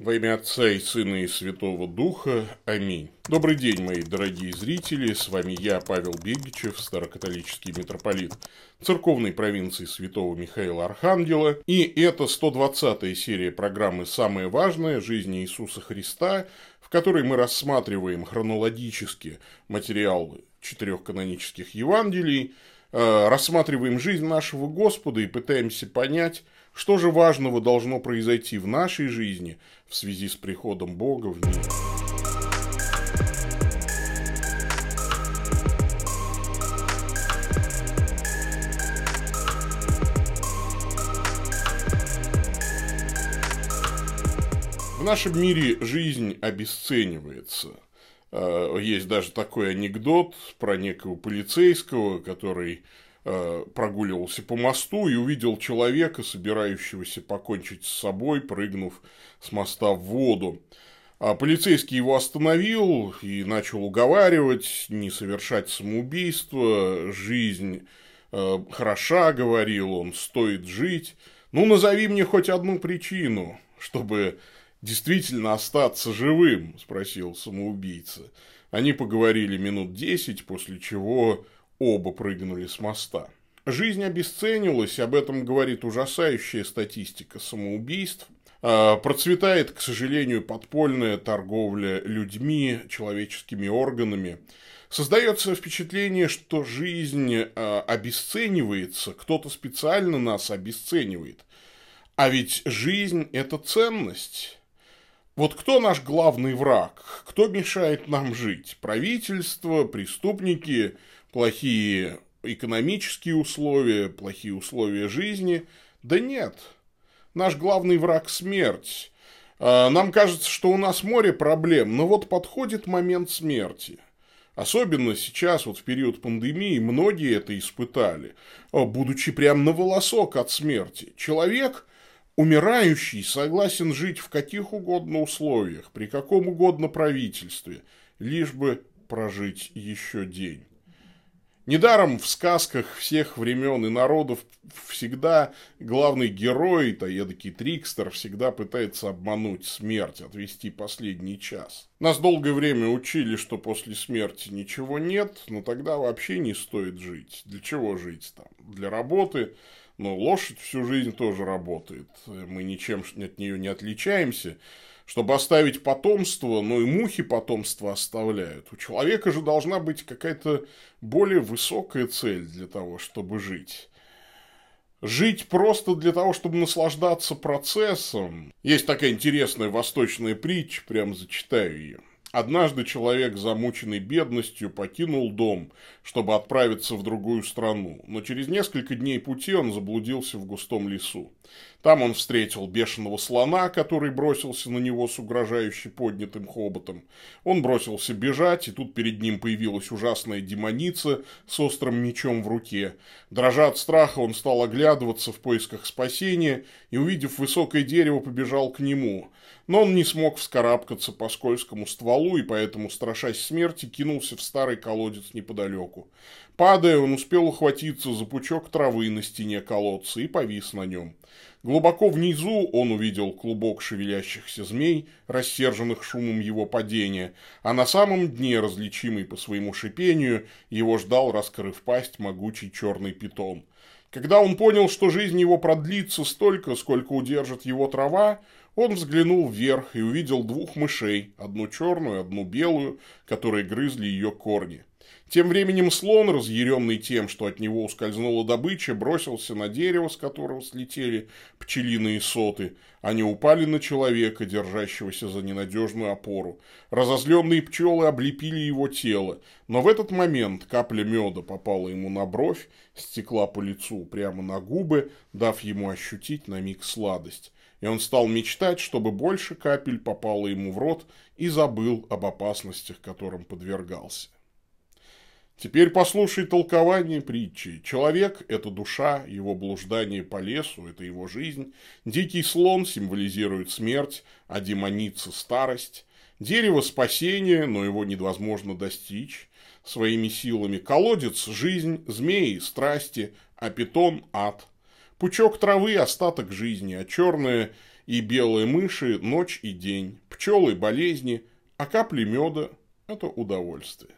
Во имя Отца и Сына и Святого Духа. Аминь. Добрый день, мои дорогие зрители. С вами я, Павел Бегичев, старокатолический митрополит церковной провинции Святого Михаила Архангела. И это 120-я серия программы «Самое важное. Жизнь Иисуса Христа», в которой мы рассматриваем хронологически материал четырех канонических Евангелий, э, рассматриваем жизнь нашего Господа и пытаемся понять, что же важного должно произойти в нашей жизни в связи с приходом Бога в мир? В нашем мире жизнь обесценивается. Э, есть даже такой анекдот про некого полицейского, который прогуливался по мосту и увидел человека, собирающегося покончить с собой, прыгнув с моста в воду. А полицейский его остановил и начал уговаривать не совершать самоубийство, жизнь э, хороша, говорил он, стоит жить. Ну, назови мне хоть одну причину, чтобы действительно остаться живым, спросил самоубийца. Они поговорили минут десять, после чего оба прыгнули с моста. Жизнь обесценилась, об этом говорит ужасающая статистика самоубийств. А, процветает, к сожалению, подпольная торговля людьми, человеческими органами. Создается впечатление, что жизнь а, обесценивается, кто-то специально нас обесценивает. А ведь жизнь – это ценность. Вот кто наш главный враг? Кто мешает нам жить? Правительство, преступники – плохие экономические условия, плохие условия жизни. Да нет. Наш главный враг – смерть. А, нам кажется, что у нас море проблем, но вот подходит момент смерти. Особенно сейчас, вот в период пандемии, многие это испытали, а, будучи прям на волосок от смерти. Человек, умирающий, согласен жить в каких угодно условиях, при каком угодно правительстве, лишь бы прожить еще день. Недаром в сказках всех времен и народов всегда главный герой, то эдакий трикстер, всегда пытается обмануть смерть, отвести последний час. Нас долгое время учили, что после смерти ничего нет, но тогда вообще не стоит жить. Для чего жить там? Для работы, но лошадь всю жизнь тоже работает. Мы ничем от нее не отличаемся чтобы оставить потомство, но и мухи потомство оставляют. У человека же должна быть какая-то более высокая цель для того, чтобы жить. Жить просто для того, чтобы наслаждаться процессом. Есть такая интересная восточная притча, прям зачитаю ее. Однажды человек, замученный бедностью, покинул дом, чтобы отправиться в другую страну, но через несколько дней пути он заблудился в густом лесу. Там он встретил бешеного слона, который бросился на него с угрожающе поднятым хоботом. Он бросился бежать, и тут перед ним появилась ужасная демоница с острым мечом в руке. Дрожа от страха, он стал оглядываться в поисках спасения и, увидев высокое дерево, побежал к нему. Но он не смог вскарабкаться по скользкому стволу и поэтому, страшась смерти, кинулся в старый колодец неподалеку. Падая, он успел ухватиться за пучок травы на стене колодца и повис на нем. Глубоко внизу он увидел клубок шевелящихся змей, рассерженных шумом его падения, а на самом дне, различимый по своему шипению, его ждал, раскрыв пасть, могучий черный питон. Когда он понял, что жизнь его продлится столько, сколько удержит его трава, он взглянул вверх и увидел двух мышей, одну черную, одну белую, которые грызли ее корни. Тем временем слон, разъяренный тем, что от него ускользнула добыча, бросился на дерево, с которого слетели пчелиные соты. Они упали на человека, держащегося за ненадежную опору. Разозленные пчелы облепили его тело, но в этот момент капля меда попала ему на бровь, стекла по лицу прямо на губы, дав ему ощутить на миг сладость и он стал мечтать, чтобы больше капель попало ему в рот и забыл об опасностях, которым подвергался. Теперь послушай толкование притчи. Человек – это душа, его блуждание по лесу – это его жизнь. Дикий слон символизирует смерть, а демоница – старость. Дерево – спасение, но его невозможно достичь своими силами. Колодец – жизнь, змеи – страсти, а питон – ад. Пучок травы – остаток жизни, а черное и белые мыши ночь и день, пчелы болезни, а капли меда – это удовольствие.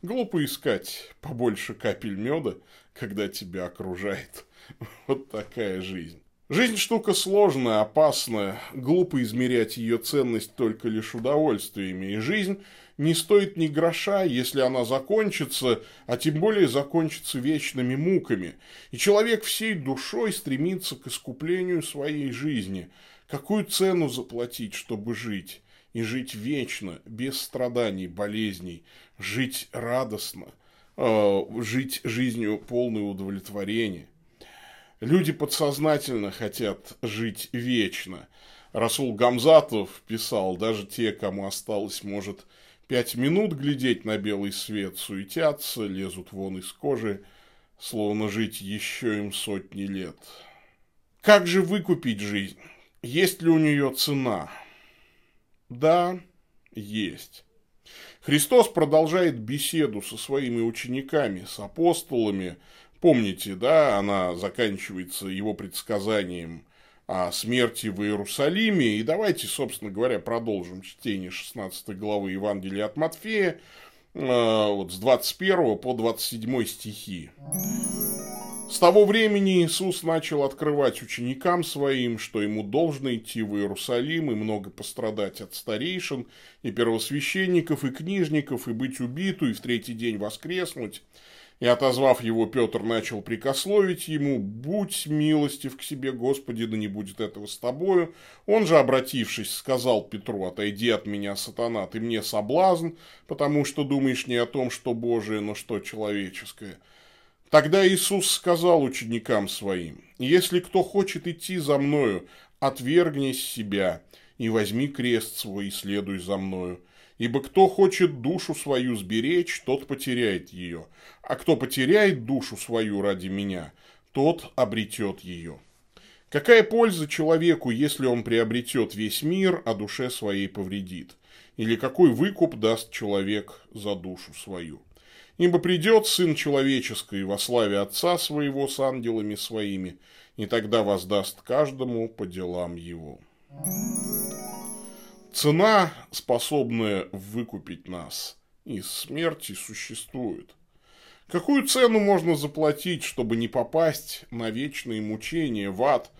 Глупо искать побольше капель меда, когда тебя окружает вот такая жизнь. Жизнь штука сложная, опасная, глупо измерять ее ценность только лишь удовольствиями, и жизнь не стоит ни гроша, если она закончится, а тем более закончится вечными муками, и человек всей душой стремится к искуплению своей жизни. Какую цену заплатить, чтобы жить? И жить вечно, без страданий, болезней, жить радостно, э, жить жизнью полной удовлетворения. Люди подсознательно хотят жить вечно. Расул Гамзатов писал, даже те, кому осталось, может, пять минут глядеть на белый свет, суетятся, лезут вон из кожи, словно жить еще им сотни лет. Как же выкупить жизнь? Есть ли у нее цена? Да, есть. Христос продолжает беседу со своими учениками, с апостолами, Помните, да, она заканчивается его предсказанием о смерти в Иерусалиме. И давайте, собственно говоря, продолжим чтение 16 главы Евангелия от Матфея, э, вот с 21 по 27 стихи. С того времени Иисус начал открывать ученикам своим, что ему должно идти в Иерусалим и много пострадать от старейшин и первосвященников и книжников, и быть убиту, и в третий день воскреснуть. И, отозвав его, Петр начал прикословить ему, «Будь милостив к себе, Господи, да не будет этого с тобою». Он же, обратившись, сказал Петру, «Отойди от меня, сатана, ты мне соблазн, потому что думаешь не о том, что Божие, но что человеческое». Тогда Иисус сказал ученикам своим, «Если кто хочет идти за мною, отвергни себя и возьми крест свой и следуй за мною». Ибо кто хочет душу свою сберечь, тот потеряет ее, а кто потеряет душу свою ради меня, тот обретет ее. Какая польза человеку, если он приобретет весь мир, а душе своей повредит? Или какой выкуп даст человек за душу свою? Ибо придет Сын Человеческий во славе Отца Своего с ангелами Своими, и тогда воздаст каждому по делам Его. Цена, способная выкупить нас из смерти, существует. Какую цену можно заплатить, чтобы не попасть на вечные мучения в ад?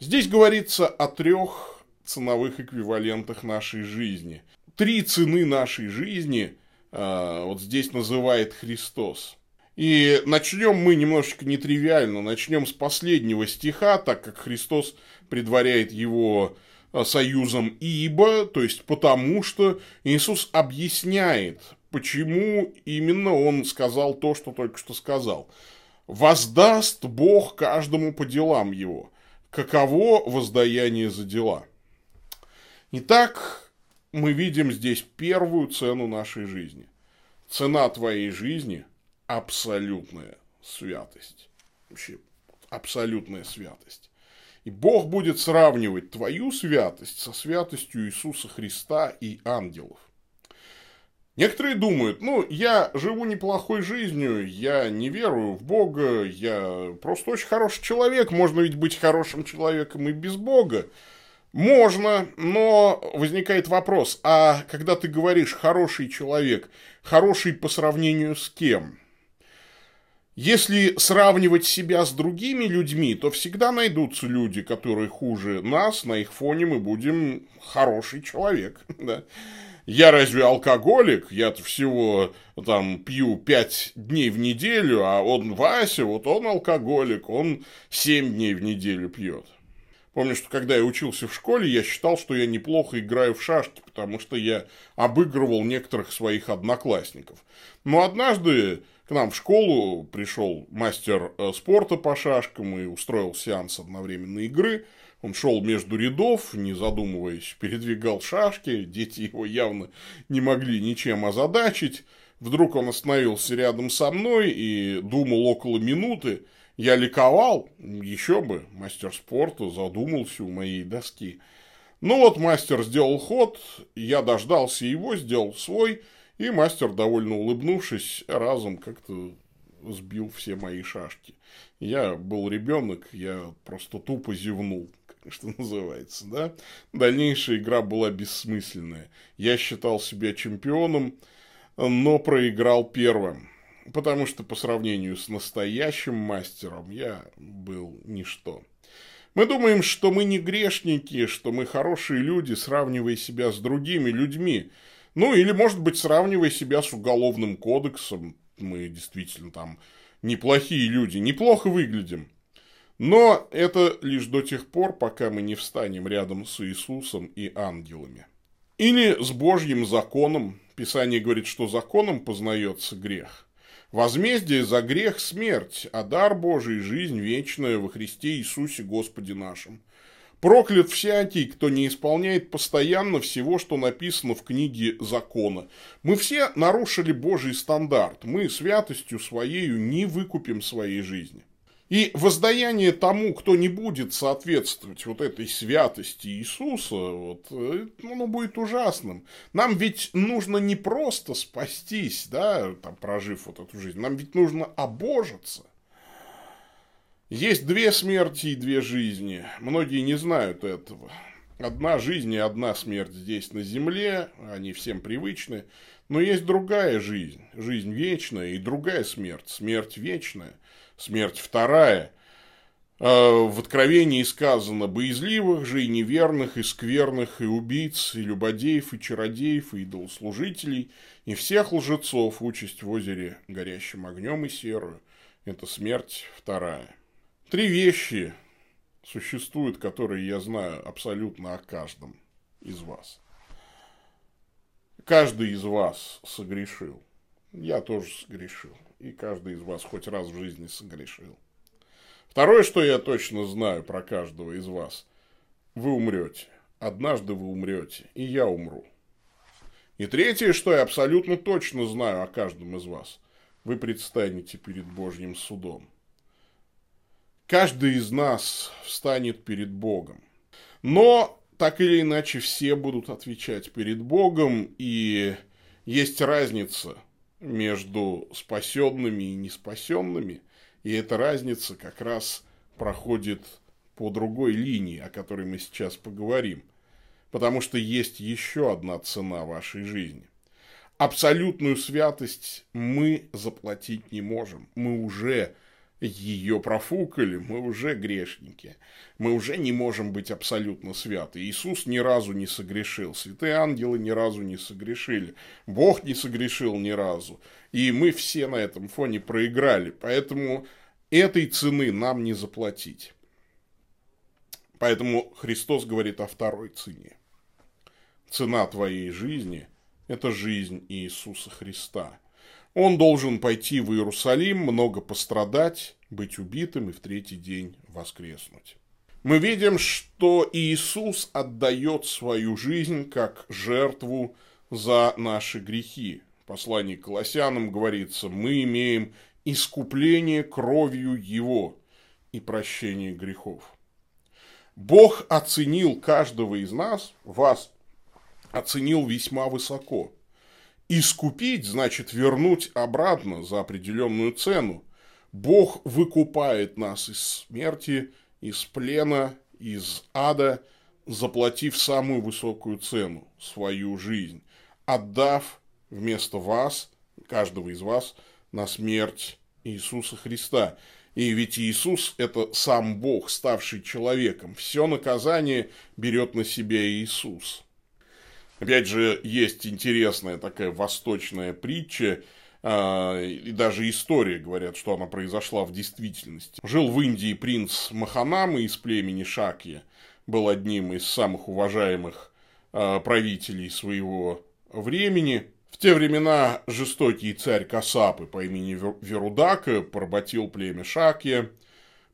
Здесь говорится о трех ценовых эквивалентах нашей жизни. Три цены нашей жизни э, вот здесь называет Христос. И начнем мы немножечко нетривиально, начнем с последнего стиха, так как Христос предваряет его союзом ибо, то есть потому что Иисус объясняет, почему именно он сказал то, что только что сказал. Воздаст Бог каждому по делам его. Каково воздаяние за дела? Итак, мы видим здесь первую цену нашей жизни. Цена твоей жизни – абсолютная святость. Вообще, абсолютная святость. И Бог будет сравнивать твою святость со святостью Иисуса Христа и ангелов. Некоторые думают, ну, я живу неплохой жизнью, я не верую в Бога, я просто очень хороший человек, можно ведь быть хорошим человеком и без Бога. Можно, но возникает вопрос, а когда ты говоришь хороший человек, хороший по сравнению с кем? Если сравнивать себя с другими людьми, то всегда найдутся люди, которые хуже нас, на их фоне мы будем хороший человек. Да? Я разве алкоголик? Я-то всего там пью пять дней в неделю, а он Вася, вот он алкоголик, он семь дней в неделю пьет. Помню, что когда я учился в школе, я считал, что я неплохо играю в шашки, потому что я обыгрывал некоторых своих одноклассников. Но однажды к нам в школу пришел мастер э, спорта по шашкам и устроил сеанс одновременной игры. Он шел между рядов, не задумываясь, передвигал шашки, дети его явно не могли ничем озадачить. Вдруг он остановился рядом со мной и думал около минуты. Я ликовал, еще бы, мастер спорта задумался у моей доски. Ну вот мастер сделал ход, я дождался его, сделал свой – и мастер, довольно улыбнувшись, разом как-то сбил все мои шашки. Я был ребенок, я просто тупо зевнул, что называется, да. Дальнейшая игра была бессмысленная. Я считал себя чемпионом, но проиграл первым. Потому что по сравнению с настоящим мастером я был ничто. Мы думаем, что мы не грешники, что мы хорошие люди, сравнивая себя с другими людьми. Ну, или, может быть, сравнивая себя с уголовным кодексом. Мы действительно там неплохие люди, неплохо выглядим. Но это лишь до тех пор, пока мы не встанем рядом с Иисусом и ангелами. Или с Божьим законом. Писание говорит, что законом познается грех. Возмездие за грех – смерть, а дар Божий – жизнь вечная во Христе Иисусе Господе нашим. Проклят всякий, кто не исполняет постоянно всего, что написано в книге закона. Мы все нарушили Божий стандарт. Мы святостью своею не выкупим своей жизни. И воздаяние тому, кто не будет соответствовать вот этой святости Иисуса, вот, э, оно будет ужасным. Нам ведь нужно не просто спастись, да, там, прожив вот эту жизнь, нам ведь нужно обожиться. Есть две смерти и две жизни. Многие не знают этого. Одна жизнь и одна смерть здесь на земле, они всем привычны. Но есть другая жизнь, жизнь вечная и другая смерть, смерть вечная – смерть вторая. А, в Откровении сказано «боязливых же и неверных, и скверных, и убийц, и любодеев, и чародеев, и идолослужителей, и всех лжецов участь в озере горящим огнем и серую». Это смерть вторая. Три вещи существуют, которые я знаю абсолютно о каждом из вас. Каждый из вас согрешил. Я тоже согрешил и каждый из вас хоть раз в жизни согрешил. Второе, что я точно знаю про каждого из вас, вы умрете. Однажды вы умрете, и я умру. И третье, что я абсолютно точно знаю о каждом из вас, вы предстанете перед Божьим судом. Каждый из нас встанет перед Богом. Но так или иначе все будут отвечать перед Богом, и есть разница – между спасенными и неспасенными, и эта разница как раз проходит по другой линии, о которой мы сейчас поговорим. Потому что есть еще одна цена вашей жизни. Абсолютную святость мы заплатить не можем. Мы уже ее профукали, мы уже грешники. Мы уже не можем быть абсолютно святы. Иисус ни разу не согрешил, святые ангелы ни разу не согрешили, Бог не согрешил ни разу. И мы все на этом фоне проиграли. Поэтому этой цены нам не заплатить. Поэтому Христос говорит о второй цене. Цена твоей жизни – это жизнь Иисуса Христа – он должен пойти в Иерусалим, много пострадать, быть убитым и в третий день воскреснуть. Мы видим, что Иисус отдает свою жизнь как жертву за наши грехи. В послании к Колоссянам говорится, мы имеем искупление кровью Его и прощение грехов. Бог оценил каждого из нас, вас оценил весьма высоко – Искупить значит вернуть обратно за определенную цену. Бог выкупает нас из смерти, из плена, из ада, заплатив самую высокую цену, свою жизнь, отдав вместо вас, каждого из вас, на смерть Иисуса Христа. И ведь Иисус – это сам Бог, ставший человеком. Все наказание берет на себя Иисус. Опять же, есть интересная такая восточная притча, э, и даже история, говорят, что она произошла в действительности. Жил в Индии принц Маханамы из племени Шакья, был одним из самых уважаемых э, правителей своего времени. В те времена жестокий царь Касапы по имени Верудака поработил племя Шакья.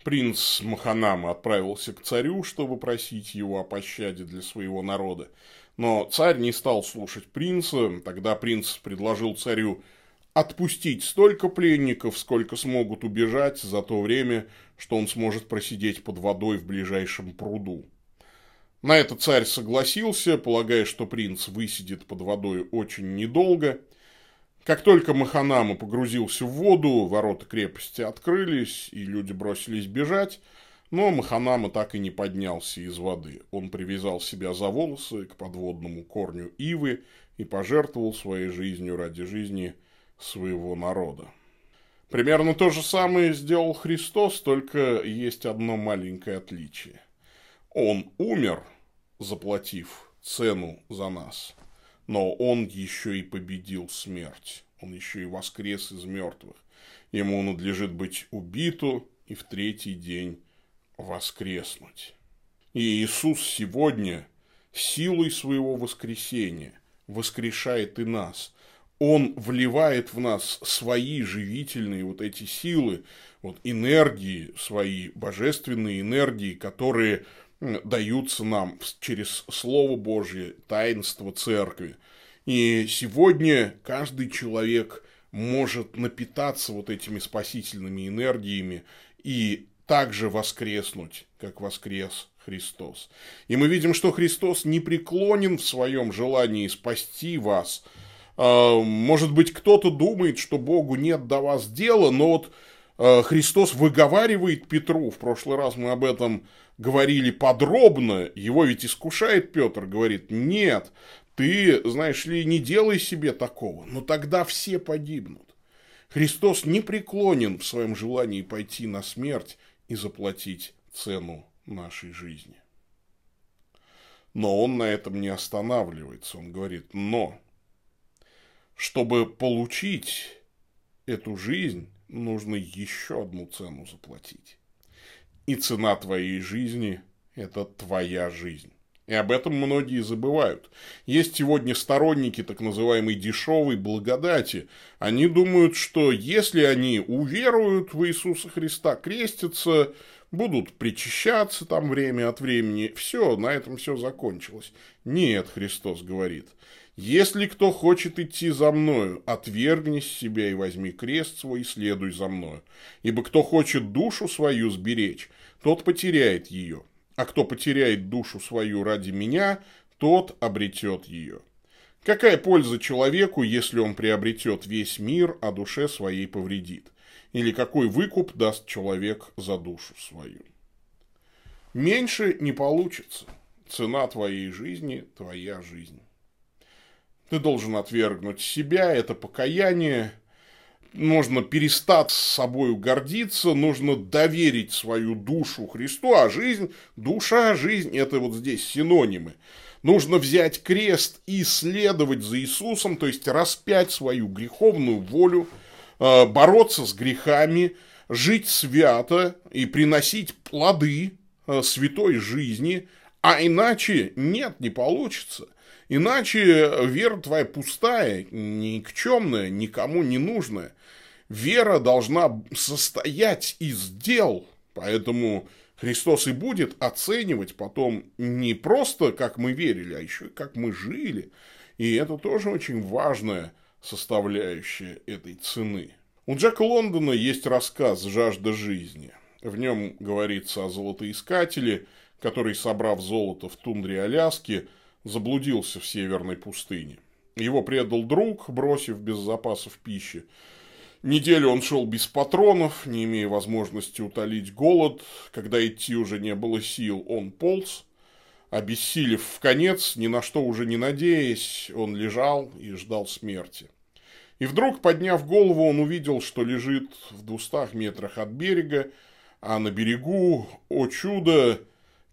Принц Маханама отправился к царю, чтобы просить его о пощаде для своего народа. Но царь не стал слушать принца, тогда принц предложил царю отпустить столько пленников, сколько смогут убежать за то время, что он сможет просидеть под водой в ближайшем пруду. На это царь согласился, полагая, что принц высидит под водой очень недолго. Как только Маханама погрузился в воду, ворота крепости открылись, и люди бросились бежать, Но Маханама так и не поднялся из воды. Он привязал себя за волосы к подводному корню ивы и пожертвовал своей жизнью ради жизни своего народа. Примерно то же самое сделал Христос, только есть одно маленькое отличие. Он умер, заплатив цену за нас, но он еще и победил смерть. Он еще и воскрес из мертвых. Ему надлежит быть убиту и в третий день воскреснуть. И Иисус сегодня силой своего воскресения воскрешает и нас. Он вливает в нас свои живительные вот эти силы, вот энергии свои, божественные энергии, которые даются нам через Слово Божье, таинство Церкви. И сегодня каждый человек может напитаться вот этими спасительными энергиями и также воскреснуть, как воскрес Христос. И мы видим, что Христос не преклонен в своем желании спасти вас. А, может быть, кто-то думает, что Богу нет до вас дела, но вот а, Христос выговаривает Петру, в прошлый раз мы об этом говорили подробно, его ведь искушает Петр, говорит, нет, ты, знаешь ли, не делай себе такого, но тогда все погибнут. Христос не преклонен в своем желании пойти на смерть и заплатить цену нашей жизни. Но он на этом не останавливается. Он говорит, но чтобы получить эту жизнь, нужно еще одну цену заплатить. И цена твоей жизни – это твоя жизнь. И об этом многие забывают. Есть сегодня сторонники так называемой дешевой благодати. Они думают, что если они уверуют в Иисуса Христа, крестятся, будут причащаться там время от времени, все, на этом все закончилось. Нет, Христос говорит, если кто хочет идти за мною, отвергнись себя и возьми крест свой и следуй за мною. Ибо кто хочет душу свою сберечь, тот потеряет ее а кто потеряет душу свою ради меня, тот обретет ее. Какая польза человеку, если он приобретет весь мир, а душе своей повредит? Или какой выкуп даст человек за душу свою? Меньше не получится. Цена твоей жизни – твоя жизнь. Ты должен отвергнуть себя, это покаяние – нужно перестать с собой гордиться, нужно доверить свою душу Христу, а жизнь, душа, жизнь – это вот здесь синонимы. Нужно взять крест и следовать за Иисусом, то есть распять свою греховную волю, э, бороться с грехами, жить свято и приносить плоды э, святой жизни, а иначе нет, не получится. Иначе вера твоя пустая, никчемная, никому не нужная. Вера должна состоять из дел, поэтому Христос и будет оценивать потом не просто, как мы верили, а еще и как мы жили. И это тоже очень важная составляющая этой цены. У Джека Лондона есть рассказ «Жажда жизни». В нем говорится о золотоискателе, который, собрав золото в тундре Аляски, заблудился в северной пустыне. Его предал друг, бросив без запасов пищи. Неделю он шел без патронов, не имея возможности утолить голод. Когда идти уже не было сил, он полз. Обессилев в конец, ни на что уже не надеясь, он лежал и ждал смерти. И вдруг, подняв голову, он увидел, что лежит в двухстах метрах от берега, а на берегу, о чудо,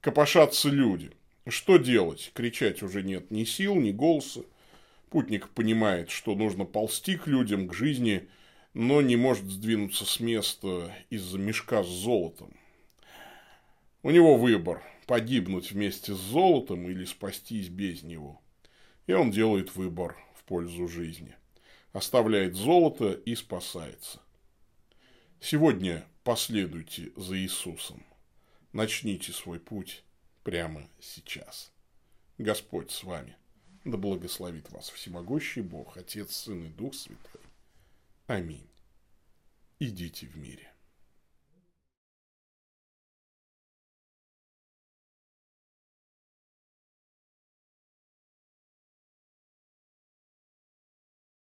копошатся люди – что делать? Кричать уже нет ни сил, ни голоса. Путник понимает, что нужно ползти к людям, к жизни, но не может сдвинуться с места из-за мешка с золотом. У него выбор – погибнуть вместе с золотом или спастись без него. И он делает выбор в пользу жизни. Оставляет золото и спасается. Сегодня последуйте за Иисусом. Начните свой путь прямо сейчас. Господь с вами. Да благословит вас всемогущий Бог, Отец, Сын и Дух Святой. Аминь. Идите в мире.